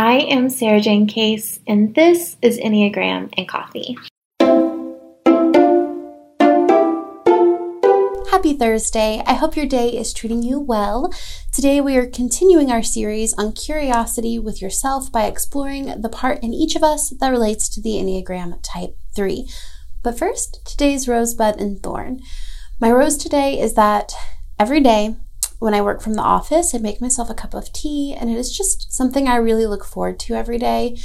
I am Sarah Jane Case, and this is Enneagram and Coffee. Happy Thursday. I hope your day is treating you well. Today, we are continuing our series on curiosity with yourself by exploring the part in each of us that relates to the Enneagram Type 3. But first, today's rosebud and thorn. My rose today is that every day when I work from the office, I make myself a cup of tea, and it is just something I really look forward to every day.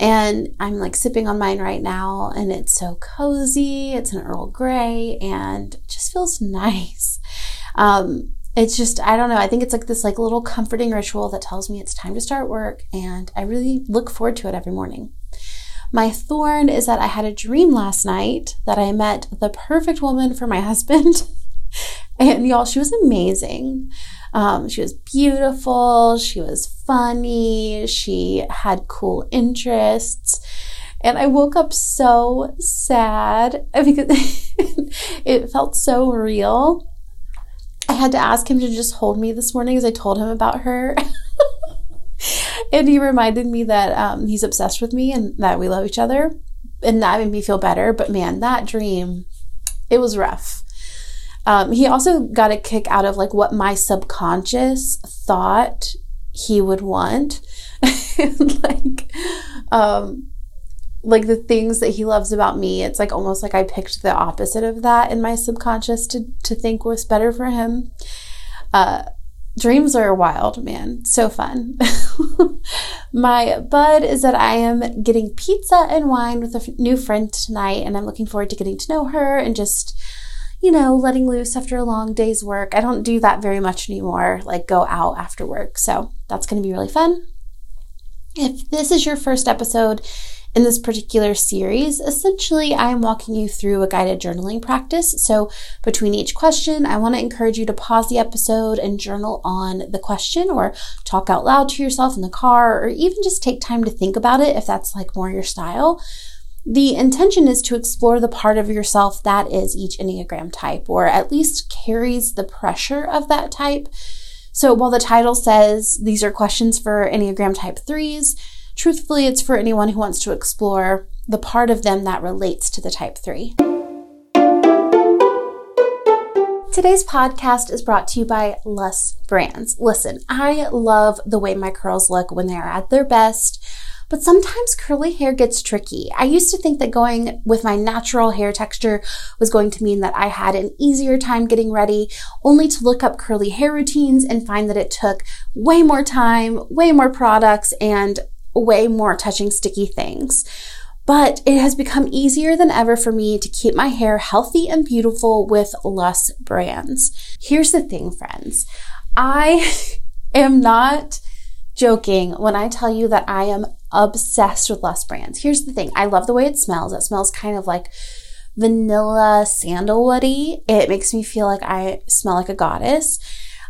And I'm like sipping on mine right now, and it's so cozy. It's an Earl Grey, and just feels nice. Um, it's just I don't know. I think it's like this like little comforting ritual that tells me it's time to start work, and I really look forward to it every morning. My thorn is that I had a dream last night that I met the perfect woman for my husband. And y'all, she was amazing. Um, she was beautiful. She was funny. She had cool interests. And I woke up so sad because it felt so real. I had to ask him to just hold me this morning as I told him about her. and he reminded me that um, he's obsessed with me and that we love each other. And that made me feel better. But man, that dream, it was rough. Um, he also got a kick out of like what my subconscious thought he would want. like, um, like the things that he loves about me, it's like almost like I picked the opposite of that in my subconscious to, to think was better for him. Uh, dreams are wild, man. So fun. My bud is that I am getting pizza and wine with a new friend tonight, and I'm looking forward to getting to know her and just, you know, letting loose after a long day's work. I don't do that very much anymore, like go out after work. So that's going to be really fun. If this is your first episode, in this particular series, essentially, I am walking you through a guided journaling practice. So, between each question, I want to encourage you to pause the episode and journal on the question or talk out loud to yourself in the car or even just take time to think about it if that's like more your style. The intention is to explore the part of yourself that is each Enneagram type, or at least carries the pressure of that type. So while the title says these are questions for Enneagram type threes, Truthfully, it's for anyone who wants to explore the part of them that relates to the type 3. Today's podcast is brought to you by Lus Brands. Listen, I love the way my curls look when they are at their best, but sometimes curly hair gets tricky. I used to think that going with my natural hair texture was going to mean that I had an easier time getting ready, only to look up curly hair routines and find that it took way more time, way more products, and way more touching sticky things. But it has become easier than ever for me to keep my hair healthy and beautiful with Lus brands. Here's the thing, friends. I am not joking when I tell you that I am obsessed with Lus brands. Here's the thing. I love the way it smells. It smells kind of like vanilla sandalwoody. It makes me feel like I smell like a goddess.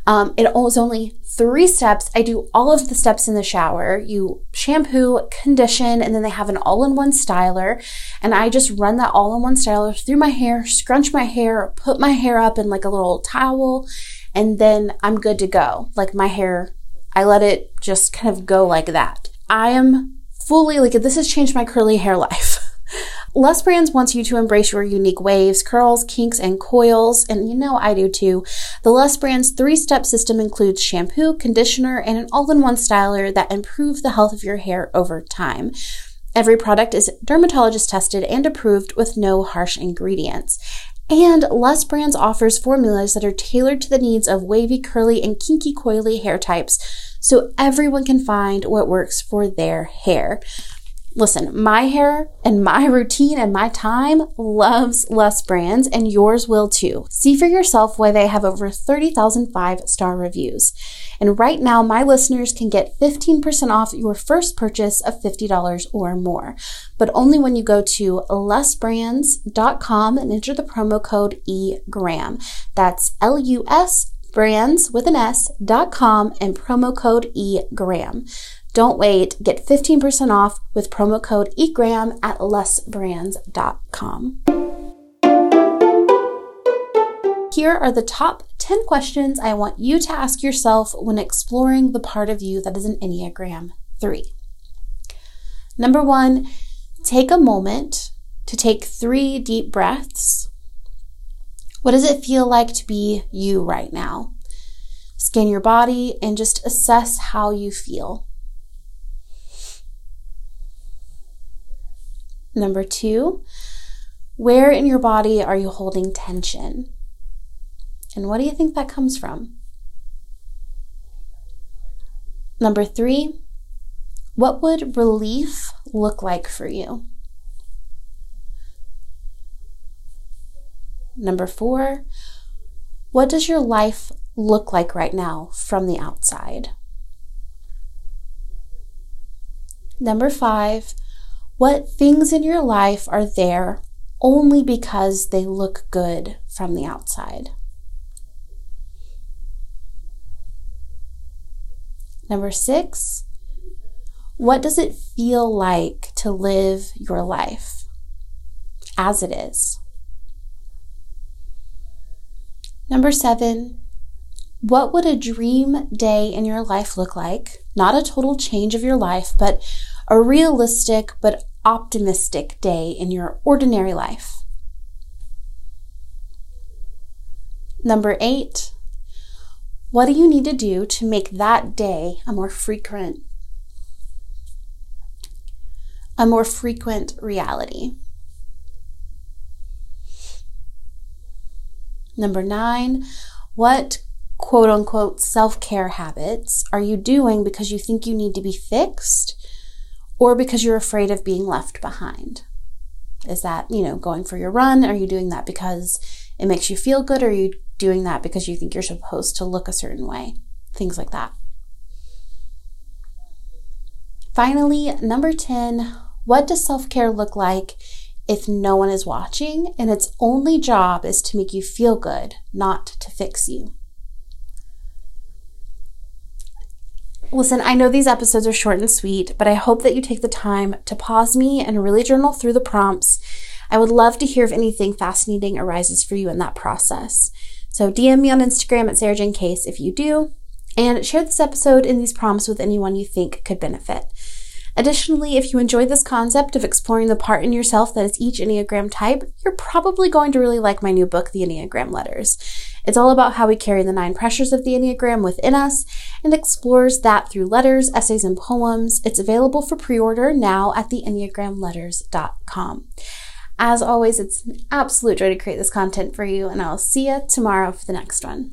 Um, it was only three steps. I do all of the steps in the shower. You shampoo, condition, and then they have an all in one styler. And I just run that all in one styler through my hair, scrunch my hair, put my hair up in like a little towel, and then I'm good to go. Like my hair, I let it just kind of go like that. I am fully like, this has changed my curly hair life. Lus Brands wants you to embrace your unique waves, curls, kinks, and coils, and you know I do too. The Lus Brands three step system includes shampoo, conditioner, and an all in one styler that improve the health of your hair over time. Every product is dermatologist tested and approved with no harsh ingredients. And Lus Brands offers formulas that are tailored to the needs of wavy, curly, and kinky coily hair types so everyone can find what works for their hair. Listen, my hair and my routine and my time loves Lus Brands, and yours will too. See for yourself why they have over 30,000 five star reviews. And right now, my listeners can get 15% off your first purchase of $50 or more, but only when you go to lusbrands.com and enter the promo code EGRAM. That's L U S brands with an S dot com and promo code EGRAM. Don't wait. Get 15% off with promo code EGRAM at lusbrands.com. Here are the top 10 questions I want you to ask yourself when exploring the part of you that is an Enneagram 3. Number one, take a moment to take three deep breaths. What does it feel like to be you right now? Scan your body and just assess how you feel. Number two, where in your body are you holding tension? And what do you think that comes from? Number three, what would relief look like for you? Number four, what does your life look like right now from the outside? Number five, what things in your life are there only because they look good from the outside? Number six, what does it feel like to live your life as it is? Number seven, what would a dream day in your life look like? Not a total change of your life, but a realistic but optimistic day in your ordinary life. Number eight, what do you need to do to make that day a more frequent a more frequent reality? Number 9, what quote unquote self-care habits are you doing because you think you need to be fixed or because you're afraid of being left behind? Is that, you know, going for your run? Are you doing that because it makes you feel good? Or are you doing that because you think you're supposed to look a certain way? Things like that. Finally, number 10, what does self care look like if no one is watching and its only job is to make you feel good, not to fix you? Listen, I know these episodes are short and sweet, but I hope that you take the time to pause me and really journal through the prompts. I would love to hear if anything fascinating arises for you in that process. So DM me on Instagram at Sarah Jane Case if you do, and share this episode and these prompts with anyone you think could benefit. Additionally, if you enjoy this concept of exploring the part in yourself that is each Enneagram type, you're probably going to really like my new book, The Enneagram Letters. It's all about how we carry the nine pressures of the Enneagram within us and explores that through letters, essays, and poems. It's available for pre order now at theenneagramletters.com. As always, it's an absolute joy to create this content for you, and I'll see you tomorrow for the next one.